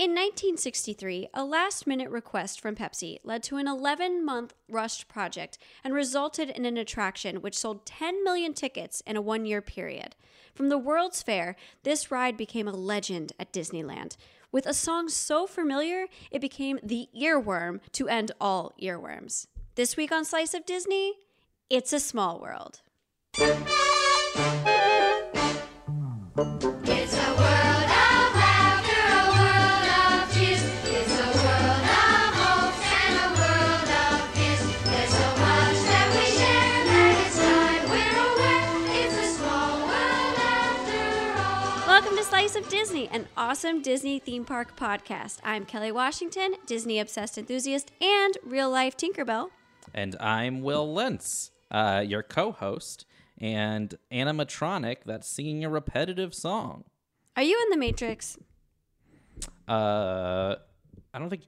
In 1963, a last minute request from Pepsi led to an 11 month rushed project and resulted in an attraction which sold 10 million tickets in a one year period. From the World's Fair, this ride became a legend at Disneyland. With a song so familiar, it became the earworm to end all earworms. This week on Slice of Disney, it's a small world. Slice of Disney, an awesome Disney theme park podcast. I'm Kelly Washington, Disney obsessed enthusiast and real life Tinkerbell. And I'm Will Lentz, uh, your co host and animatronic that's singing a repetitive song. Are you in the Matrix? Uh, I don't think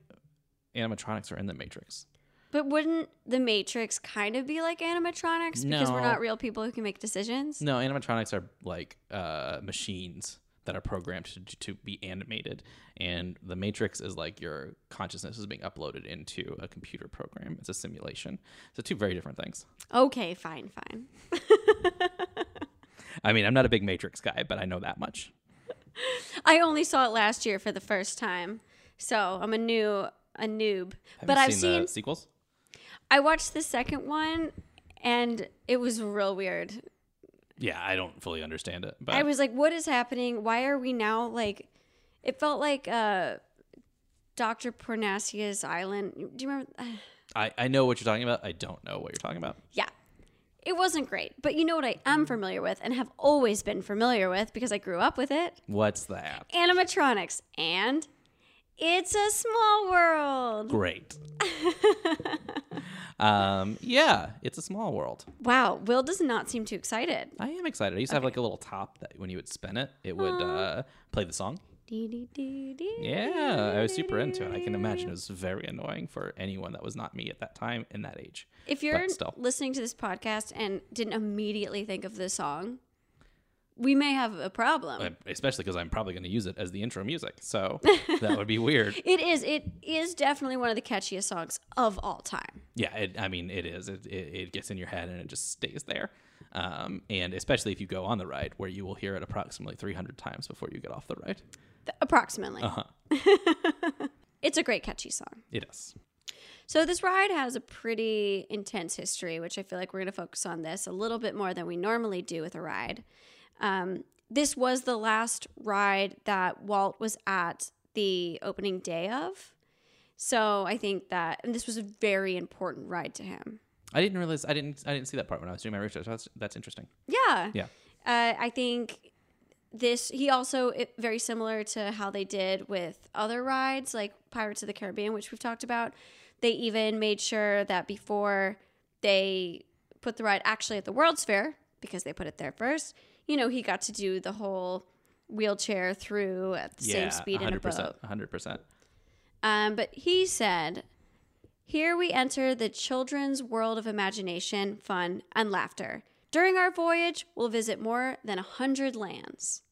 animatronics are in the Matrix. But wouldn't the Matrix kind of be like animatronics because we're not real people who can make decisions? No, animatronics are like uh, machines that are programmed to, to be animated. And the Matrix is like your consciousness is being uploaded into a computer program. It's a simulation. So, two very different things. Okay, fine, fine. I mean, I'm not a big Matrix guy, but I know that much. I only saw it last year for the first time, so I'm a new a noob. Have but I've seen, seen the sequels. I watched the second one and it was real weird. Yeah, I don't fully understand it, but I was like, what is happening? Why are we now like it felt like uh Dr. Parnassus's Island. Do you remember? I, I know what you're talking about. I don't know what you're talking about. Yeah. It wasn't great. But you know what I am familiar with and have always been familiar with because I grew up with it? What's that? Animatronics. And it's a small world. Great. um, yeah, it's a small world. Wow. Will does not seem too excited. I am excited. I used to have like a little top that when you would spin it, it would uh, play the song. Dee, dee, dee, dee, Yeah, I was super into it. I can imagine it was very annoying for anyone that was not me at that time in that age. If you're still. listening to this podcast and didn't immediately think of this song, we may have a problem. Especially because I'm probably going to use it as the intro music. So that would be weird. It is. It is definitely one of the catchiest songs of all time. Yeah, it, I mean, it is. It, it, it gets in your head and it just stays there. Um, and especially if you go on the ride where you will hear it approximately 300 times before you get off the ride. Th- approximately. Uh-huh. It's a great catchy song. It is. So this ride has a pretty intense history, which I feel like we're going to focus on this a little bit more than we normally do with a ride. Um, this was the last ride that Walt was at the opening day of. So I think that, and this was a very important ride to him. I didn't realize I didn't I didn't see that part when I was doing my research. That's that's interesting. Yeah. Yeah. Uh, I think this, he also, it, very similar to how they did with other rides like Pirates of the Caribbean, which we've talked about. They even made sure that before they put the ride actually at the World's Fair, because they put it there first, you know, he got to do the whole wheelchair through at the yeah, same speed in a 100%, boat. 100%. Um, but he said, Here we enter the children's world of imagination, fun, and laughter. During our voyage, we'll visit more than a hundred lands.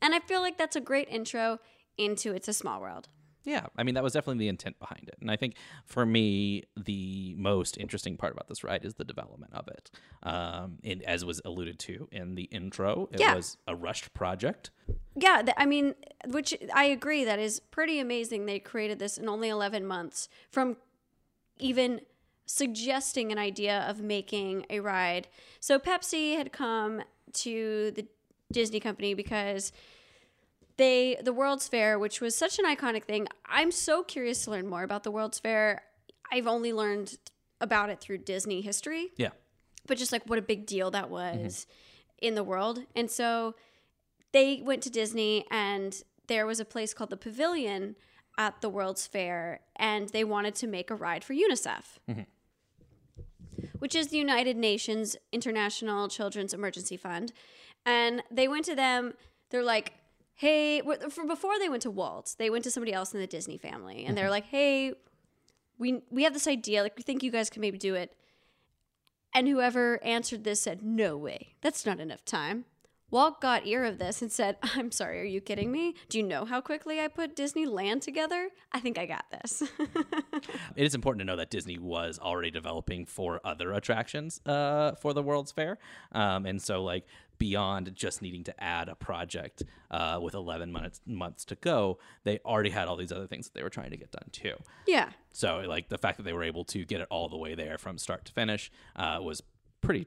And I feel like that's a great intro into It's a Small World. Yeah, I mean that was definitely the intent behind it, and I think for me the most interesting part about this ride is the development of it. Um, and as was alluded to in the intro, it Yeah. was a rushed project. Yeah, th- I mean, which I agree, that is pretty amazing. They created this in only 11 months from even suggesting an idea of making a ride. So Pepsi had come to the Disney company because they the World's Fair, which was such an iconic thing. I'm so curious to learn more about the World's Fair. I've only learned about it through Disney history Yeah, but just like what a big deal that was mm-hmm. in the world. And so they went to Disney and there was a place called the Pavilion at the World's Fair and they wanted to make a ride for UNICEF. Mm-hmm. Which is the United Nations International Children's Emergency Fund. And they went to them, they're like, hey, for before they went to Walt, they went to somebody else in the Disney family. And they're like, hey, we, we have this idea, like, we think you guys can maybe do it. And whoever answered this said, No way. That's not enough time. Walt got ear of this and said, I'm sorry, are you kidding me? Do you know how quickly I put Disneyland together? I think I got this. It is important to know that Disney was already developing for other attractions uh, for the World's Fair, um, and so like beyond just needing to add a project uh, with 11 months months to go, they already had all these other things that they were trying to get done too. yeah. So like the fact that they were able to get it all the way there from start to finish uh, was pretty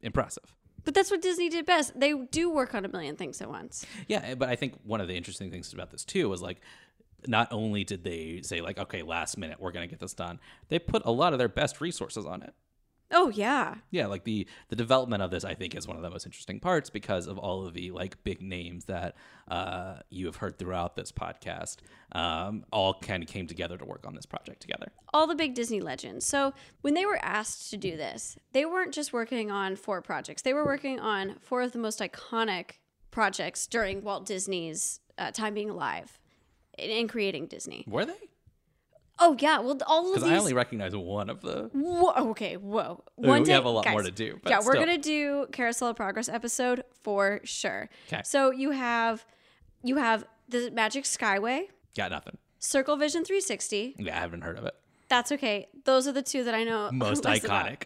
impressive. But that's what Disney did best. They do work on a million things at once. Yeah, eh, but I think one of the interesting things about this too was like not only did they say like okay last minute we're going to get this done, they put a lot of their best resources on it. Oh, yeah. Yeah, like the the development of this, I think, is one of the most interesting parts because of all of the like big names that uh, you have heard throughout this podcast. Um, all kind of came together to work on this project together. all the big Disney legends. So when they were asked to do this, they weren't just working on four projects. They were working on four of the most iconic projects during Walt Disney's uh, time being alive in, in creating Disney. Were they? Oh yeah, well all of Because these. I only recognize one of the. Whoa, okay, whoa. One we day, have a lot more to do, but yeah, we're still. gonna do Carousel of Progress episode for sure. Okay. So you have you have the Magic Skyway, Got nothing. Circle Vision 360. Yeah, I haven't heard of it. That's okay. Those are the two that I know Most less about. iconic,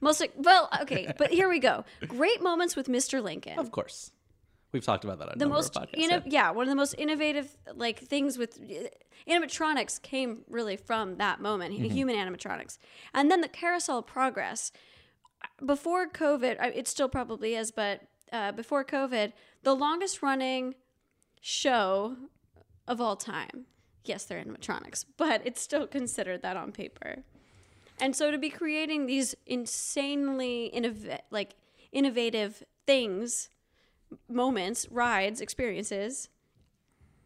Most well, okay, but here we go. Great moments with Mr. Lincoln. of course. We've talked about that on the most podcasts. inno- yeah. yeah, one of the most innovative like things with animatronics came really from that moment, Mm-hmm. human animatronics. And then the carousel progress before COVID, it still probably is, but uh, before COVID, the longest running show of all time. Yes, they're animatronics, but it's still considered that on paper. And so to be creating these insanely innov- like innovative things, moments, rides, experiences,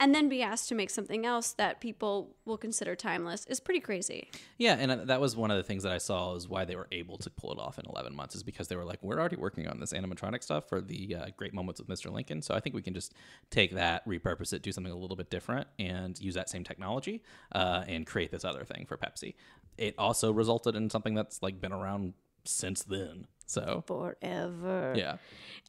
and then be asked to make something else that people will consider timeless is pretty crazy. Yeah, and uh, that was one of the things that I saw is why they were able to pull it off in 11 months is because they were like, we're already working on this animatronic stuff for the uh, Great Moments with Mr. Lincoln. So I think we can just take that, repurpose it, do something a little bit different, and use that same technology uh, and create this other thing for Pepsi. It also resulted in something that's like been around since then. So Forever. yeah,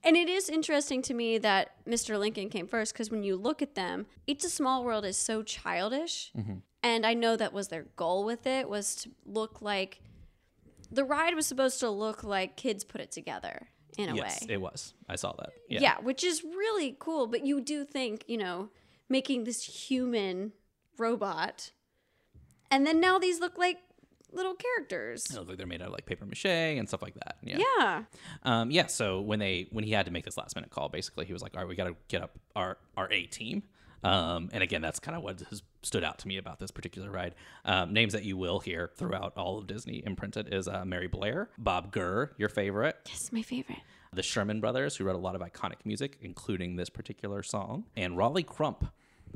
And it is interesting to me that Mr. Lincoln came first because when you look at them, It's a Small World is so childish. Mm-hmm. And I know that was their goal with it was to look like the ride was supposed to look like kids put it together in a yes, way. it was. I saw that. Yeah. yeah, which is really cool. But you do think, you know, making this human robot, and then now these look like little characters. It looked like they're made out of like paper mache and stuff like that. Yeah. Yeah. Um, yeah. So when they when he had to make this last minute call, basically he was like, "All right, we got to get up our our A team." Um, and again, that's kind of what has stood out to me about this particular ride. Um, names that you will hear throughout all of Disney imprinted is uh, Mary Blair, Bob Gurr, your favorite, Yes, my favorite. the Sherman Brothers, who wrote a lot of iconic music, including this particular song, and Rolly Crump,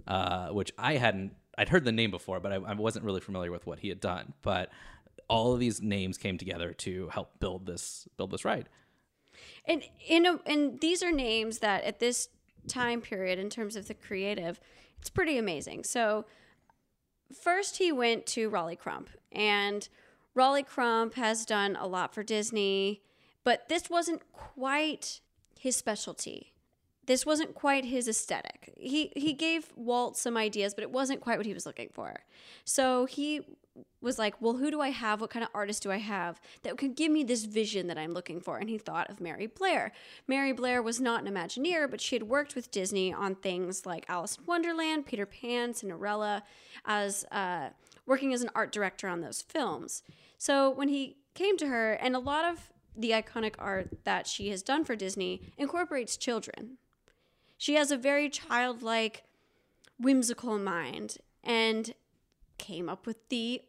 uh, which I hadn't, I'd heard the name before, but I, I wasn't really familiar with what he had done. But all of these names came together to help build this build this ride. And in a, and these are names that at this time period, in terms of the creative, it's pretty amazing. So first he went to Rolly Crump, and Rolly Crump has done a lot for Disney, but this wasn't quite his specialty. This wasn't quite his aesthetic. He he gave Walt some ideas, but it wasn't quite what he was looking for. So he was like, "Well, who do I have? What kind of artist do I have that could give me this vision that I'm looking for?" And he thought of Mary Blair. Mary Blair was not an Imagineer, but she had worked with Disney on things like Alice in Wonderland, Peter Pan, Cinderella, as uh, working as an art director on those films. So when he came to her, and a lot of the iconic art that she has done for Disney incorporates children. She has a very childlike, whimsical mind and came up with the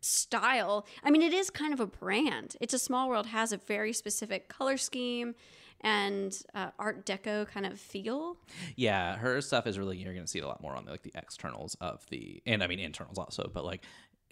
style. I mean, it is kind of a brand. It's a Small World has a very specific color scheme and uh, Art Deco kind of feel. Yeah, her stuff is really you're going to see it a lot more on the, like the externals of the and I mean internals also, but like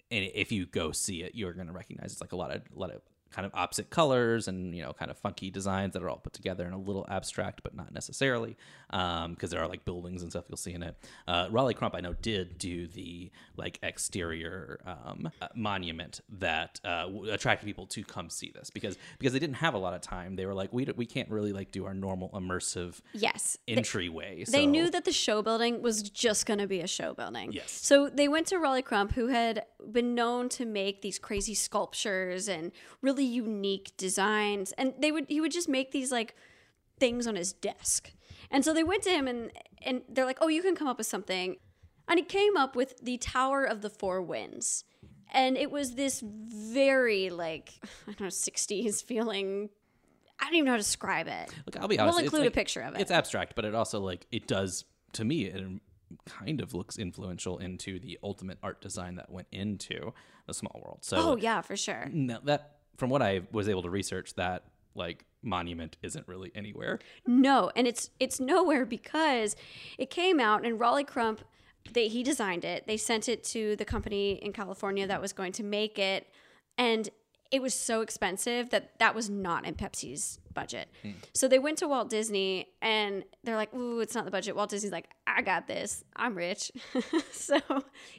if you go see it, you're going to recognize it's like a lot of a lot of kind of opposite colors and you know kind of funky designs that are all put together and a little abstract, but not necessarily Um because there are like buildings and stuff you'll see in it. Uh, Rolly Crump, I know, did do the like exterior um, uh, monument that uh, attracted people to come see this because because they didn't have a lot of time. They were like, we d- we can't really like do our normal immersive Yes. They- entryway. They so- knew that the show building was just going to be a show building. Yes. So they went to Rolly Crump, who had been known to make these crazy sculptures and really unique designs, and they would he would just make these like things on his desk. And so they went to him and and they're like, "Oh, you can come up with something." And he came up with the Tower of the Four Winds. And it was this very like I don't know 60s feeling I don't even know how to describe it. Look, I'll be We'll honest. it's include a picture of it. It's abstract, but it also like it does to me. It kind of looks influential into the ultimate art design that went into the small world. So Oh yeah, for sure. no, that from what I was able to research, that like monument isn't really anywhere. No, and it's it's nowhere because it came out and Rolly Crump they he designed it. They sent it to the company in California that was going to make it and it was so expensive that that was not in Pepsi's budget. Hmm. So they went to Walt Disney and they're like, "Ooh, it's not the budget." Walt Disney's like, "I got this. I'm rich." so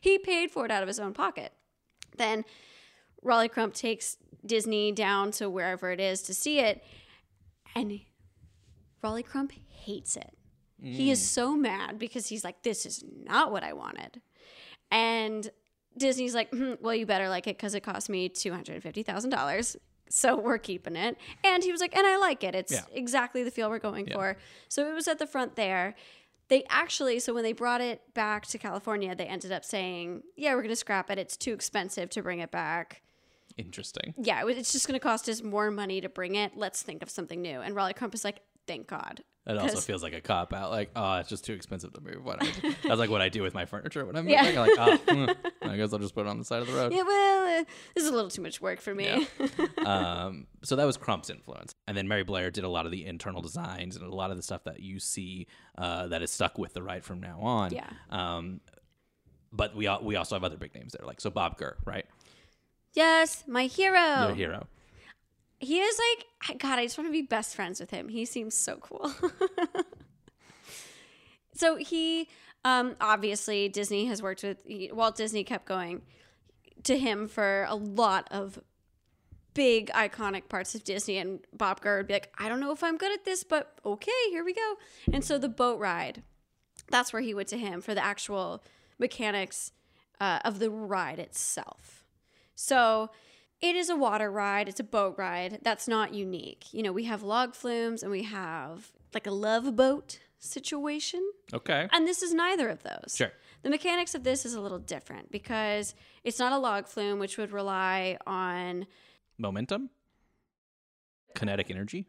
he paid for it out of his own pocket. Then Rolly Crump takes Disney down to wherever it is to see it and Rolly Crump hates it. He is so mad because he's like, this is not what I wanted. And Disney's like, "Hmm, well, you better like it because it cost me $250,000. So we're keeping it. And he was like, and I like it. It's Yeah. exactly the feel we're going Yeah. for. So it was at the front there. They actually, so when they brought it back to California, they ended up saying, yeah, we're going to scrap it. It's too expensive to bring it back Interesting. yeah, it was- it's just going to cost us more money to bring it. Let's think of something new. And Rolly Crump is like, thank God. It also feels like a cop out. Like, oh, it's just too expensive to move. What I, that's like what I do with my furniture when I'm Yeah. moving. I'm like, oh, hmm, I guess I'll just put it on the side of the road. Yeah, well, uh, this is a little too much work for me. Yeah. um, so that was Crump's influence, and then Mary Blair did a lot of the internal designs and a lot of the stuff that you see uh, that is stuck with the ride from now on. Yeah. Um, but we we also have other big names there, like so Bob Gurr, right? Yes, my hero. Your hero. He is like, God, I just want to be best friends with him. He seems so cool. so he, um, obviously, Disney has worked with, Walt Disney kept going to him for a lot of big iconic parts of Disney. And Bob Gurr would be like, I don't know if I'm good at this, but okay, here we go. And so the boat ride, that's where he went to him for the actual mechanics uh, of the ride itself. So it is a water ride, it's a boat ride. That's not unique. You know, we have log flumes and we have like a love boat situation. Okay. And this is neither of those. Sure. The mechanics of this is a little different because it's not a log flume, which would rely on Momentum. Kinetic energy.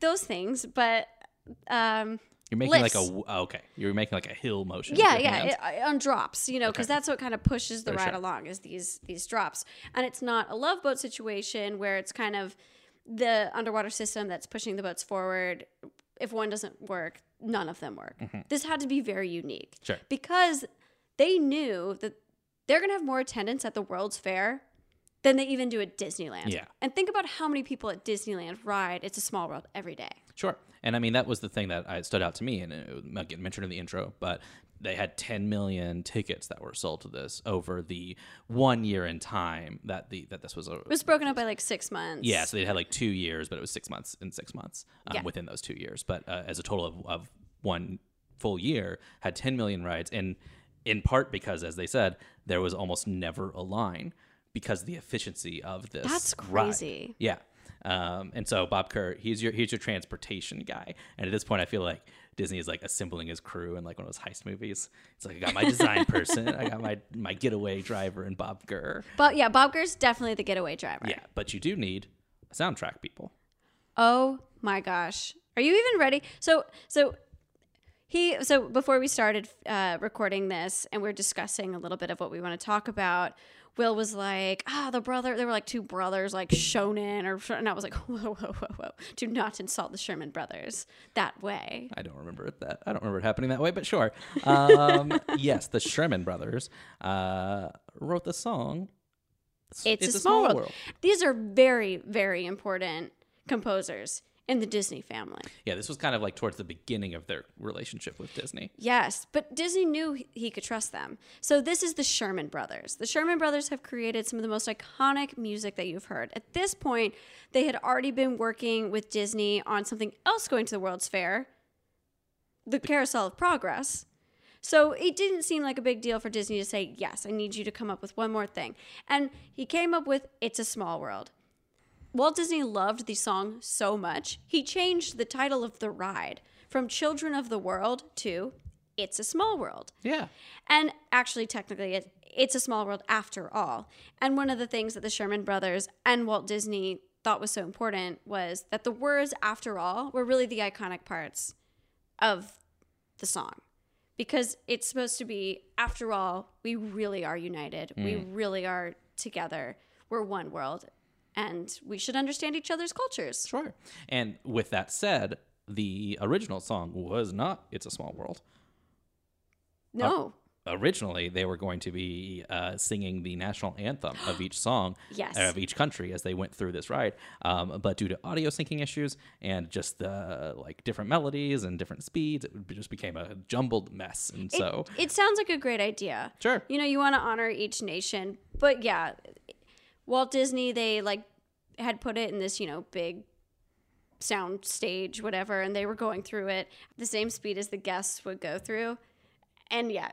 those things, but um, You're making like a oh, okay. You're making like a hill motion. yeah, yeah, it, on drops, you know, because Okay. that's what kind of pushes the For ride sure. along is these these drops, and it's not a love boat situation where it's kind of the underwater system that's pushing the boats forward. If one doesn't work, none of them work. This had to be very unique, Mm-hmm. Sure. because they knew that they're gonna have more attendance at the World's Fair than they even do at Disneyland. Yeah. and think about how many people at Disneyland ride It's a Small World every day. Sure. And I mean, that was the thing that I stood out to me, and it might get mentioned in the intro, but they had 10 million tickets that were sold to this over the one year in time that the that this was a It was broken up by like six months. yeah so they had like two years but it was six months and six months um, Yeah. within those two years but uh, as a total of, of one full year had 10 million rides and in part because as they said there was almost never a line because of the efficiency of this That's ride. crazy. yeah um, and so Bob Gurr, he's your he's your transportation guy. And at this point, I feel like Disney is like assembling his crew in like one of those heist movies. It's like I got my design person, I got my my getaway driver, and Bob Gurr. But yeah, Bob Gurr's definitely the getaway driver. Yeah, but you do need a soundtrack, people. Oh my gosh. Are you even ready? So so he so before we started uh, recording this and we're discussing a little bit of what we want to talk about, Will was like, ah, the brother. There were like two brothers, like Shonen, or and I was like, whoa, whoa, whoa, whoa! Do not insult the Sherman brothers that way. I don't remember it that I don't remember it happening that way, but sure. Um, yes, the Sherman brothers uh, wrote the song It's, a, small, world. These are very, very important composers in the Disney family. Yeah, this was kind of like towards the beginning of their relationship with Disney. Yes, but Disney knew he- could trust them. So this is the Sherman Brothers. The Sherman Brothers have created some of the most iconic music that you've heard. At this point, they had already been working with Disney on something else going to the World's Fair, the Carousel of Progress. So it didn't seem like a big deal for Disney to say, "Yes, I need you to come up with one more thing." And he came up with "It's a Small World." Walt Disney loved the song so much, he changed the title of the ride from Children of the World to It's a Small World. Yeah. And actually, technically, it, it's a small world after all. And one of the things that the Sherman brothers and Walt Disney thought was so important was that the words after all were really the iconic parts of the song. Because it's supposed to be, after all, we really are united. We mm. really are together. We're one world. And we should understand each other's cultures. Sure. And with that said, the original song was not It's a Small World. No. Originally, they were going to be uh, singing the national anthem of each song Yes. of each country as they went through this ride. Um, but due to audio syncing issues and just the like different melodies and different speeds, it just became a jumbled mess. And so, it, it sounds like a great idea. Sure. You know, you want to honor each nation, but yeah, Walt Disney they like had put it in this you know big sound stage, whatever, and they were going through it the same speed as the guests would go through, and yeah,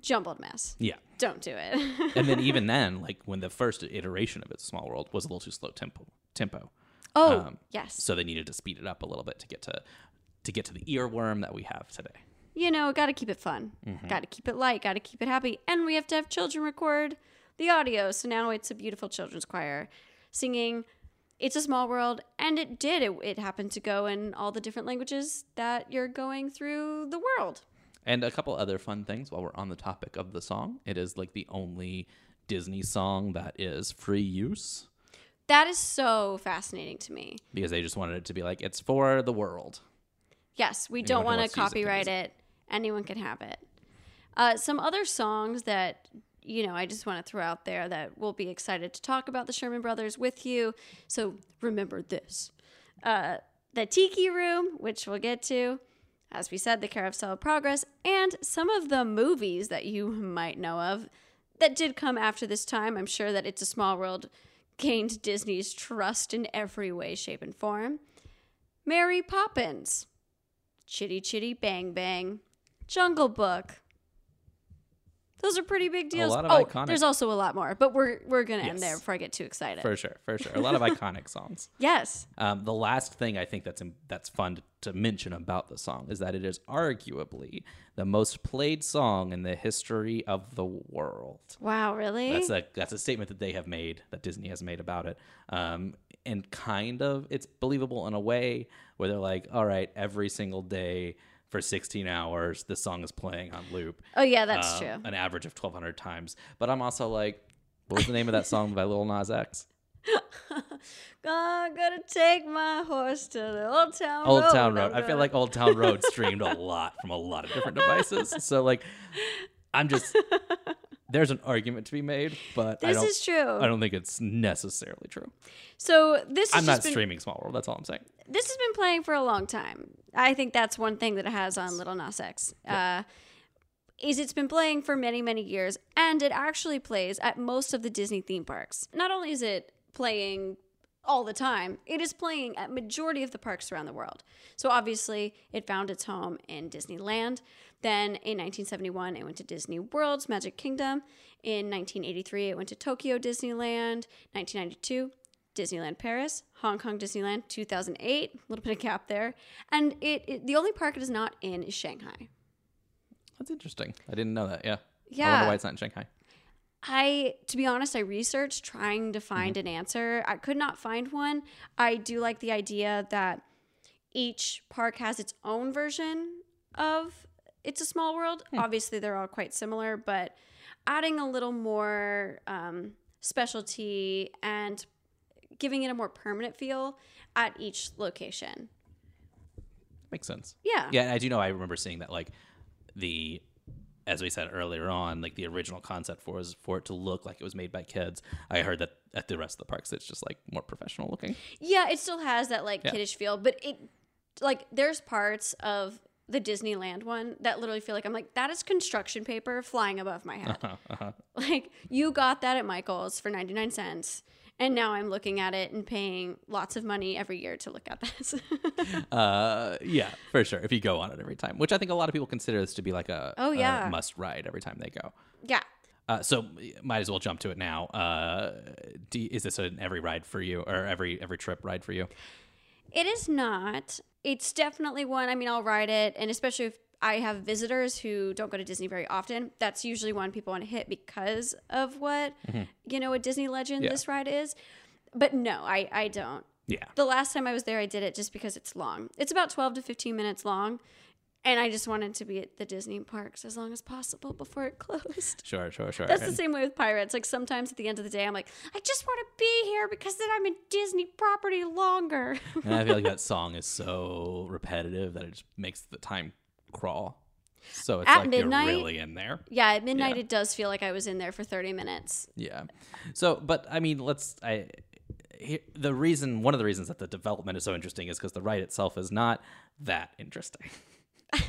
jumbled mess. yeah. Don't do it. and then even then, like when the first iteration of It's a Small World was a little too slow tempo. Tempo. oh Um, yes. So they needed to speed it up a little bit to get to to get to the earworm that we have today. you know, got to keep it fun. Mm-hmm. Got to keep it light. Got to keep it happy. And we have to have children record the audio. So now it's a beautiful children's choir singing It's a Small World. And it did. It, it happened to go in all the different languages that you're going through the world. And a couple other fun things while we're on the topic of the song. It is like the only Disney song that is free use That is so fascinating to me. because they just wanted it to be like it's for the world. Yes, we Anyone don't want to wants it copyright it. Anyone can have it. Uh, some other songs that you know I just want to throw out there that we'll be excited to talk about the Sherman Brothers with you. So remember this: uh, the Tiki Room, which we'll get to. As we said, the Carousel of Progress, and some of the movies that you might know of that did come after this time. I'm sure that It's a Small World gained Disney's trust in every way, shape, and form. Mary Poppins, Chitty Chitty Bang Bang, Jungle Book. Those are pretty big deals. lot of oh, iconic- there's also a lot more, but we're we're gonna end there before I get too excited. For sure, for sure. A lot of iconic songs. yes, Um, the last thing I think that's that's fun to, to mention about the song is that it is arguably the most played song in the history of the world. wow, really? That's a that's a statement that they have made that Disney has made about it. Um, and kind of it's believable in a way where they're like, all right, every single day for 16 hours, this song is playing on loop. oh yeah, that's um, true. An average of 1,200 times. But I'm also like, what was the name of that song by Lil Nas X? I'm gonna take my horse to the old town Old road. Town Road. I'm feel like Old Town Road streamed a lot from a lot of different devices. So like, I'm just there's an argument to be made, but I this don't. is true. I don't think it's necessarily true. so this I'm not been, streaming Small World. That's all I'm saying. this has been playing for a long time. I think that's one thing that it has on Little Nas X. Uh, is it's been playing for many, many years, and it actually plays at most of the Disney theme parks. Not only is it playing all the time, it is playing at majority of the parks around the world. So obviously, it found its home in Disneyland. Then in 1971, it went to Disney World's Magic Kingdom. In 1983, it went to Tokyo Disneyland. 1992, Disneyland Paris, Hong Kong Disneyland, 2008, a little bit of gap there. And it, it the only park it is not in is Shanghai. That's interesting. I didn't know that. Yeah. I Yeah. wonder why it's not in Shanghai. I, to be honest, I researched trying to find an answer. I could not find one. I do like the idea that each park has its own version of It's a Small World. Obviously, they're all quite similar, but adding a little more um, specialty and giving it a more permanent feel at each location. Makes sense. Yeah. Yeah, and I do know. I remember seeing that like the as we said earlier on, like the original concept for was for it to look like it was made by kids. I heard that at the rest of the parks, it's just like more professional looking. Yeah, it still has that like Yeah. kiddish feel, but it like there's parts of the Disneyland one that literally feel like I'm like that is construction paper flying above my head. Uh-huh. Like you got that at Michael's for 99 cents. And now I'm looking at it and paying lots of money every year to look at this. Uh, yeah, for sure. If you go on it every time, which I think a lot of people consider this to be like a, Oh, a yeah. must ride every time they go. yeah. Uh, so might as well jump to it now. Uh, do, is this an every ride for you or every every trip ride for you? It is not. It's definitely one. I mean, I'll ride it, and especially if I have visitors who don't go to Disney very often, that's usually one people want to hit because of what mm-hmm. you know a Disney legend Yeah. this ride is. But no, I I don't. Yeah. The last time I was there, I did it just because it's long. It's about twelve to fifteen minutes long, and I just wanted to be at the Disney parks as long as possible before it closed. Sure, sure, sure. That's the same way with pirates. Like sometimes at the end of the day, I'm like, I just want to be here because then I'm in Disney property longer. And I feel like that song is so repetitive that it just makes the time crawl. So it's At like midnight- you're really in there. Yeah, at midnight Yeah. it does feel like I was in there for 30 minutes. Yeah. So, but I mean, let's. I he- the reason one of the reasons that the development is so interesting is because the ride itself is not that interesting.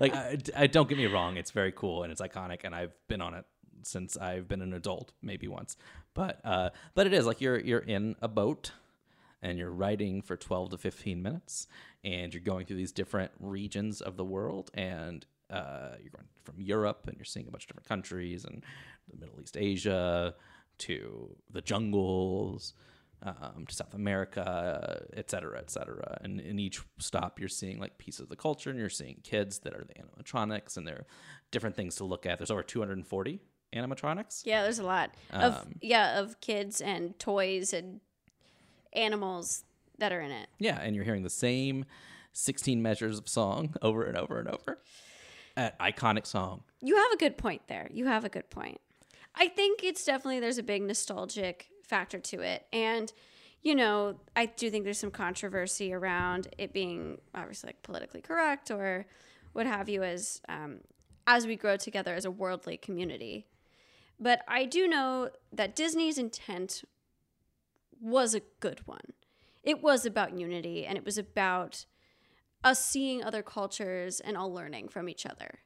like, I, I- don't get me wrong, it's very cool and it's iconic, and I've been on it since I've been an adult, maybe once. But uh, but it is like you're you're in a boat and you're writing for 12 to 15 minutes and you're going through these different regions of the world and uh, you're going from Europe and you're seeing a bunch of different countries and the Middle East, Asia to the jungles um, to South America, et cetera, et cetera. And in each stop, you're seeing like pieces of the culture and you're seeing kids that are the animatronics and there are different things to look at. There's over 240 animatronics. Yeah, there's a lot of Um, yeah, of kids and toys and animals that are in it. Yeah, and you're hearing the same 16 measures of song over and over and over. An iconic song. You have a good point there. You have a good point. I think it's definitely there's a big nostalgic factor to it. And you know, I do think there's some controversy around it being obviously like politically correct or what have you as um, as we grow together as a worldly community. But I do know that Disney's intent was a good one. It was about unity and it was about us seeing other cultures and all learning from each other.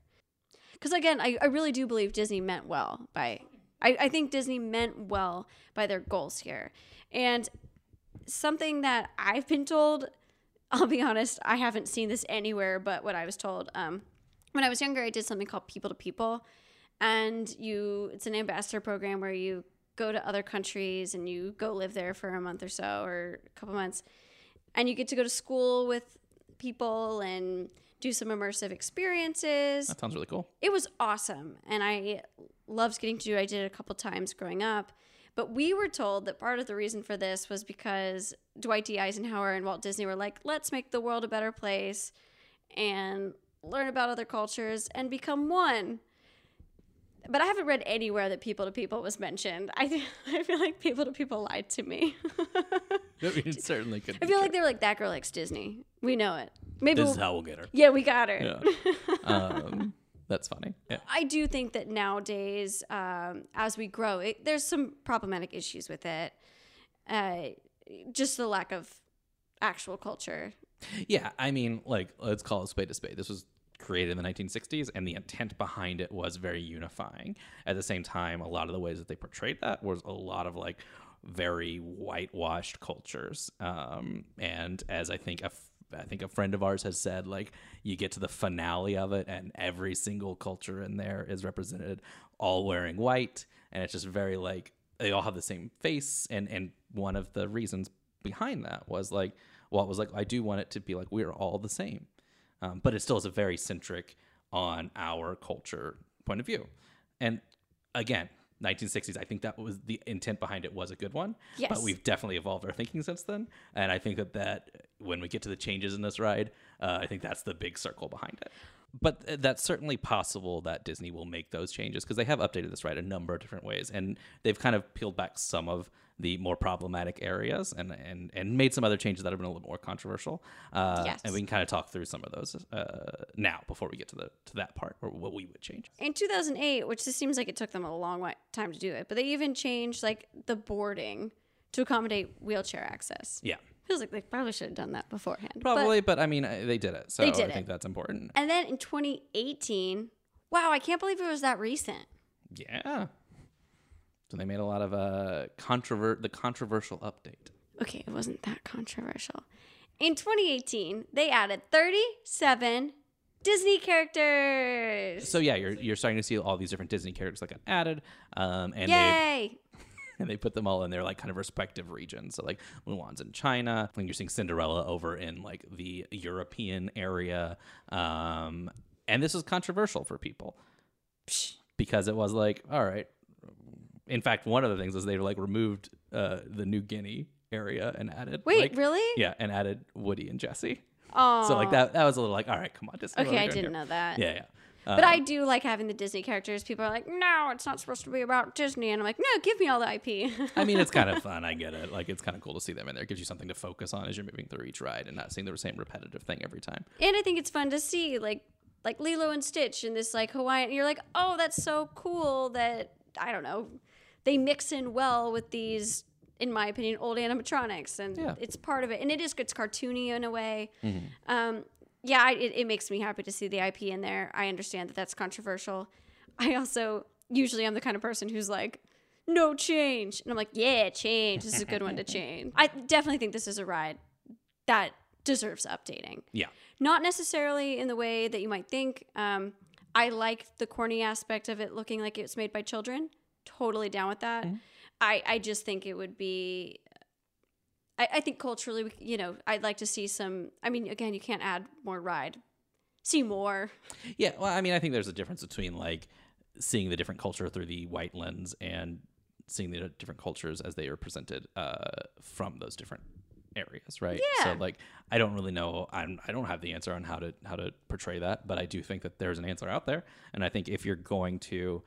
Because again, I, I really do believe Disney meant well by, I, I think Disney meant well by their goals here. And something that I've been told, I'll be honest, I haven't seen this anywhere but what I was told. Um, when I was younger, I did something called People to People. And you, it's an ambassador program where you go to other countries and you go live there for a month or so or a couple months. And you get to go to school with people and do some immersive experiences That sounds really cool. it was awesome and i loved getting to do it i did it a couple times growing up but we were told that part of the reason for this was because dwight d eisenhower and walt disney were like let's make the world a better place and learn about other cultures and become one but i haven't read anywhere that people to people was mentioned i, I feel like people to people lied to me I mean, it certainly could. i feel like they were like that girl likes disney we know it maybe this we'll- is how we'll get her. yeah we got her Yeah. um, that's funny. Yeah. I do think that nowadays, um, as we grow, it, there's some problematic issues with it. Uh, just the lack of actual culture. Yeah, I mean, like, let's call it spade a spade. This was created in the 1960s, and the intent behind it was very unifying. At the same time, a lot of the ways that they portrayed that was a lot of like very whitewashed cultures. Um, and as I think a f- I think a friend of ours has said, like, you get to the finale of it, and every single culture in there is represented, all wearing white, and it's just very like they all have the same face. And and one of the reasons behind that was like Walt was like, I do want it to be like we're all the same, um, but it still is a very centric on our culture point of view. And again, 1960s, I think that was the intent behind it was a good one. Yes. But we've definitely evolved our thinking since then, and I think that that when we get to the changes in this ride, uh, I think that's the big circle behind it. but th- that's certainly possible that Disney will make those changes because they have updated this ride a number of different ways, and they've kind of peeled back some of the more problematic areas and and and made some other changes that have been a little more controversial. Uh, Yes. And we can kind of talk through some of those uh, now before we get to the to that part or what we would change. In 2008, which this seems like it took them a long time to do it, but they even changed like the boarding to accommodate wheelchair access. Yeah, Feels like they probably should have done that beforehand. probably, but, I mean they did it, so They did I think it. that's important. and then in 2018, wow, I can't believe it was that recent. Yeah. So they made a lot of uh controvert the controversial update. Okay, it wasn't that controversial. In 2018, they added 37 Disney characters. So yeah, you're you're starting to see all these different Disney characters that got added, um, and they Yay! and they put them all in their like kind of respective regions. So like Mulan's in China, when you're seeing Cinderella over in like the European area, um, and this is controversial for people because it was like, all right. In fact, one of the things is they like removed uh, the New Guinea area and added Wait, like- really? Yeah, and added Woody and Jesse. Oh, So like that that was a little like, all right, come on, Disney. Okay, I didn't here? know that. Yeah, yeah. But I do like having the Disney characters. People are like, no, it's not supposed to be about Disney. And I'm like, no, give me all the IP. I mean, it's kind of fun. I get it. Like, it's kind of cool to see them in there. It gives you something to focus on as you're moving through each ride and not seeing the same repetitive thing every time. and I think it's fun to see like like Lilo and Stitch in this like Hawaiian. You're like, oh, that's so cool that I don't know, they mix in well with these, in my opinion, old animatronics, and Yeah. it's part of it. And it is it's cartoony in a way. Um, yeah, I, it, it makes me happy to see the IP in there. I understand that that's controversial. I also usually I'm the kind of person who's like. No change. And I'm like, yeah, change. This is a good one to change. I definitely think this is a ride that deserves updating Yeah. not necessarily in the way that you might think. Um, I like the corny aspect of it looking like it's made by children. Totally down with that. I, I just think it would be. I, I think culturally, we- you know, I'd like to see some. I mean, again, you can't add more ride. See more. Yeah. Well, I mean, I think there's a difference between like seeing the different culture through the white lens and seeing the different cultures as they are presented uh, from those different areas, right? Yeah. So like, I don't really know. I'm, I don't have the answer on how to how to portray that, but I do think that there's an answer out there, and I think if you're going to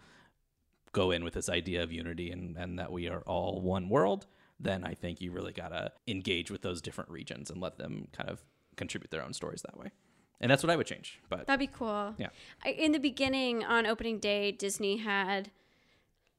go in with this idea of unity and, and that we are all one world, then I think you really gotta engage with those different regions and let them kind of contribute their own stories that way. And that's what I would change. But That'd be cool. Yeah. I, in the beginning, on opening day, Disney had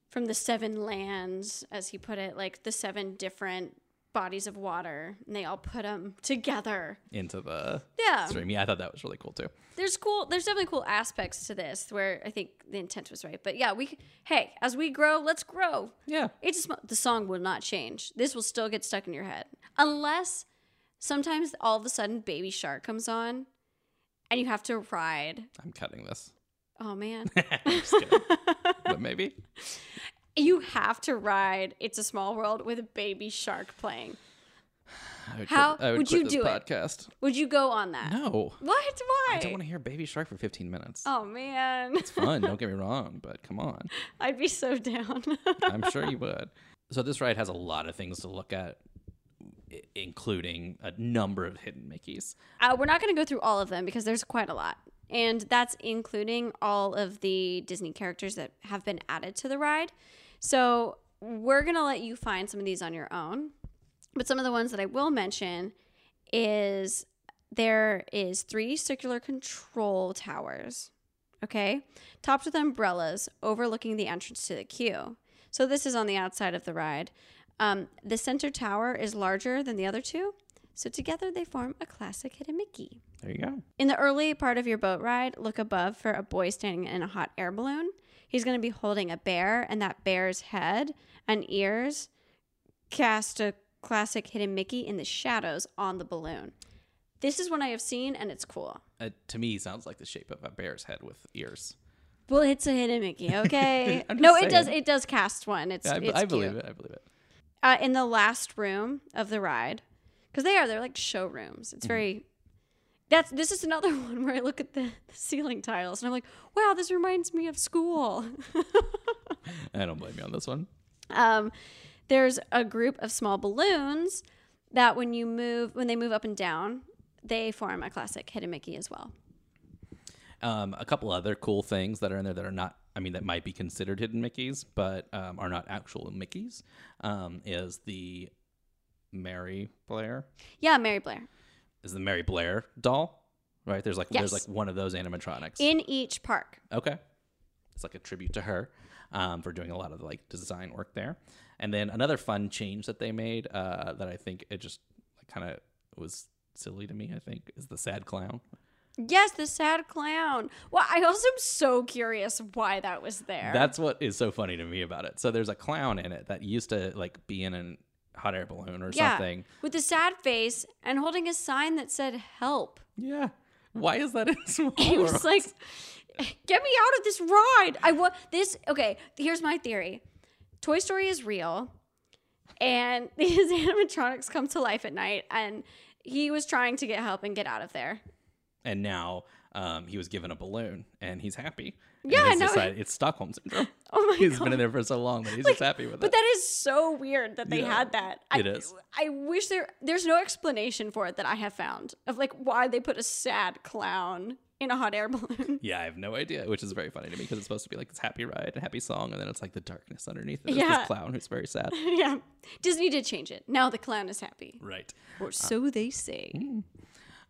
from the seven lands, as he put it, like the seven different bodies of water, and they all put them together. into the Yeah. stream. Yeah, I thought that was really cool too. there's cool there's definitely cool aspects to this where i think the intent was right but yeah we hey as we grow let's grow Yeah. it's just, the song will not change this will still get stuck in your head unless sometimes all of a sudden baby shark comes on and you have to ride I'm cutting this. oh man I'm just kidding. but maybe. you have to ride it's a small world with a baby shark playing would How quit, I would, would you do it? podcast. would you go on that No. what why I don't want to hear Baby Shark for 15 minutes. oh man It's fun, don't get me wrong, but come on. i'd be so down I'm sure you would. So this ride has a lot of things to look at, including a number of hidden Mickeys. Uh, we're not going to go through all of them because there's quite a lot. And that's including all of the Disney characters that have been added to the ride. So we're going to let you find some of these on your own. But some of the ones that I will mention is there is three circular control towers. Okay? Topped with umbrellas overlooking the entrance to the queue. So this is on the outside of the ride. Um, the center tower is larger than the other two. So together they form a classic hidden Mickey. There you go. In the early part of your boat ride, look above for a boy standing in a hot air balloon. He's going to be holding a bear, and that bear's head and ears cast a classic hidden Mickey in the shadows on the balloon. This is what I have seen, and it's cool. Uh, to me, sounds like the shape of a bear's head with ears. Well, it's a hidden Mickey, okay? No, just it does. It does cast one. It's, Yeah, I, it's I believe cute. it. I believe it. uh, in the last room of the ride because they are they're like showrooms Mm-hmm. it's very that's this is another one where i look at the, the ceiling tiles and i'm like wow this reminds me of school I don't blame you on this one. um, there's a group of small balloons that when you move when they move up and down they form a classic hidden mickey as well Um, a couple other cool things that are in there that are not, I mean, that might be considered hidden Mickeys, but um, are not actual Mickeys, um, is the Mary Blair. Yeah, Mary Blair. Is the Mary Blair doll, right? There's like there's like one of those animatronics. In each park. Okay. It's like a tribute to her um, for doing a lot of like design work there. And then another fun change that they made uh, that I think it just like, kind of was silly to me, I think, is the sad clown. Yes, the sad clown. Well, I also am so curious why that was there. That's what is so funny to me about it. So there's a clown in it that used to like be in a hot air balloon or yeah, something. with a sad face and holding a sign that said "Help." Yeah. Why is that in Small He was like, "Get me out of this ride." I want this. Okay, here's my theory: Toy Story is real, and these animatronics come to life at night, and he was trying to get help and get out of there. and now um, he was given a balloon and he's happy. Yeah, no. it's Stockholm syndrome. Oh my He's god! been in there for so long that he's just happy with But it. But that is so weird that they Yeah, had that. I, it is. I wish there there's no explanation for it that I have found of like why they put a sad clown in a hot air balloon. Yeah, I have no idea, which is very funny to me because it's supposed to be like this happy ride, a happy song, and then it's like the darkness underneath it. Yeah. this clown who's very sad. yeah, Disney did change it. Now the clown is happy, right. or so they say.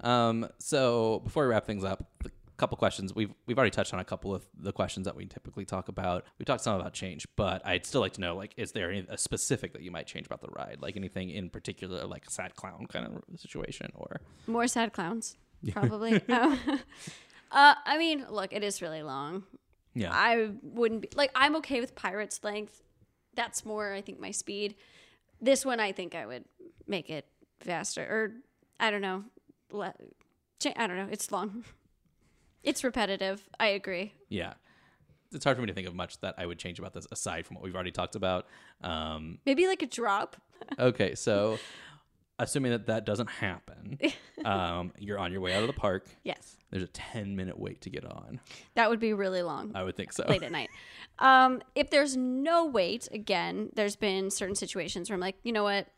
Um, so before we wrap things up, a couple questions. We've we've already touched on a couple of the questions that we typically talk about. We talked some about change, but I'd still like to know like, is there any a specific that you might change about the ride? Like anything in particular, like a sad clown kind of situation, or More sad clowns, probably. Um, uh, I mean, look, it is really long. yeah, I wouldn't be like I'm okay with pirates length. That's more I think my speed. This one I think I would make it faster or I don't know. Le- I don't know. It's long. It's repetitive. I agree. yeah. It's hard for me to think of much that I would change about this aside from what we've already talked about. Um, Maybe like a drop. Okay, so assuming that that doesn't happen, um, you're on your way out of the park. Yes. There's a 10 minute wait to get on. That would be really long. I would think so. late at night. Um, if there's no wait, again, there's been certain situations where I'm like, you know what,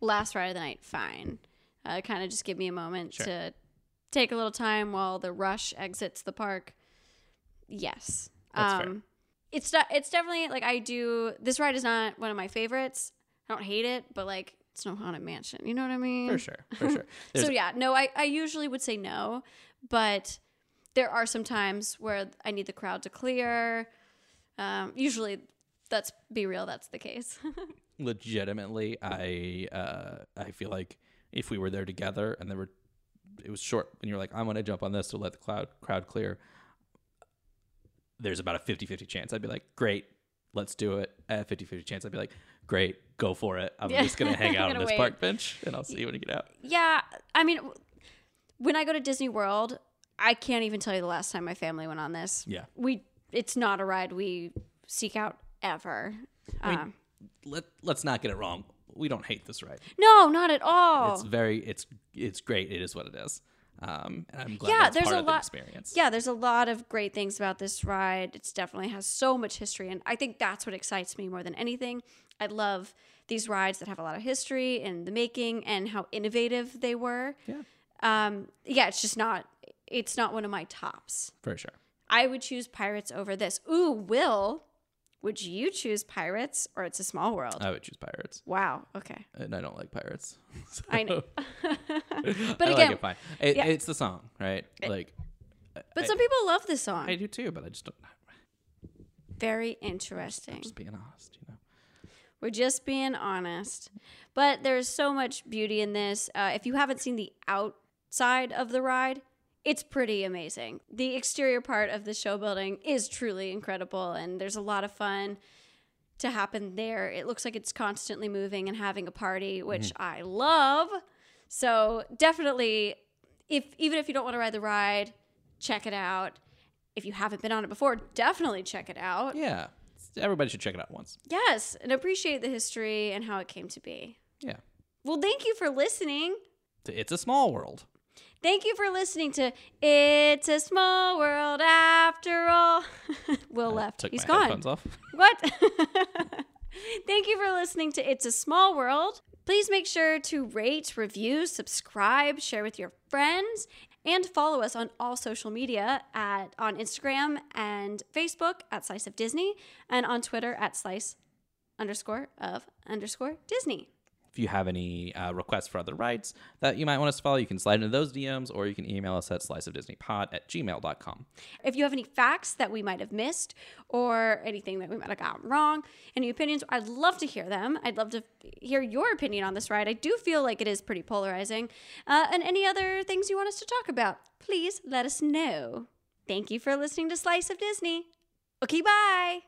last ride of the night, fine. Uh, kind of just give me a moment Sure. to take a little time while the rush exits the park. Yes, That's fair. um, it's de- it's definitely like I do. This ride is not one of my favorites. I don't hate it, but like it's no haunted mansion. You know what I mean? For sure. For sure. So yeah, no, I, I usually would say no, but there are some times where I need the crowd to clear. Um, usually, that's be real. That's the case. legitimately, I uh, I feel like if we were there together and there were, it was short, and you're like, I'm gonna jump on this to let the cloud crowd clear. There's about a 50-50 chance. I'd be like, great, let's do it. At a 50-50 chance, I'd be like, great, go for it. I'm Yeah. just gonna hang out on this wait. park bench, and I'll see you when you get out. yeah, I mean, when I go to Disney World, I can't even tell you the last time my family went on this. Yeah. we it's not a ride we seek out ever. mean- Um, Let Let's not get it wrong. We don't hate this ride. no, not at all. It's very it's it's great. It is what it is. Um, and I'm glad Yeah, that's there's part a of the lot- experience. yeah, there's a lot of great things about this ride. It definitely has so much history, and I think that's what excites me more than anything. I love these rides that have a lot of history in the making and how innovative they were. Yeah. Um, yeah, it's just not. It's not one of my tops. for sure. I would choose Pirates over this. Ooh, Will, would you choose Pirates or It's a Small World? I would choose pirates, wow. Okay. and I don't like pirates. I know. but I again, like it. It, yeah. It's the song, right? Like but I- some people love this song. I do too, but I just don't. Very interesting. Just being honest, you know. We're just being honest. But there's so much beauty in this. Uh, if you haven't seen the outside of the ride, it's pretty amazing. The exterior part of the show building is truly incredible, and there's a lot of fun to happen there. It looks like it's constantly moving and having a party, which mm-hmm. I love. So definitely, if even if you don't want to ride the ride, check it out. If you haven't been on it before, definitely check it out. Yeah, everybody should check it out once. Yes, and appreciate the history and how it came to be. Yeah, Well, thank you for listening. it's a small world. Thank you for listening to It's a Small World After All. Will left. Took He's my gone. What? Thank you for listening to It's a Small World. Please make sure to rate, review, subscribe, share with your friends. and follow us on all social media at on Instagram and Facebook at Slice of Disney and on Twitter at Slice underscore of underscore Disney. If you have any uh, requests for other rides that you might want us to follow, you can slide into those DMs or you can email us at sliceofdisneypod at gmail.com. If you have any facts that we might have missed or anything that we might have gotten wrong, any opinions, I'd love to hear them. I'd love to hear your opinion on this ride. I do feel like it is pretty polarizing. Uh, and any other things you want us to talk about, please let us know. Thank you for listening to Slice of Disney. Okay, bye.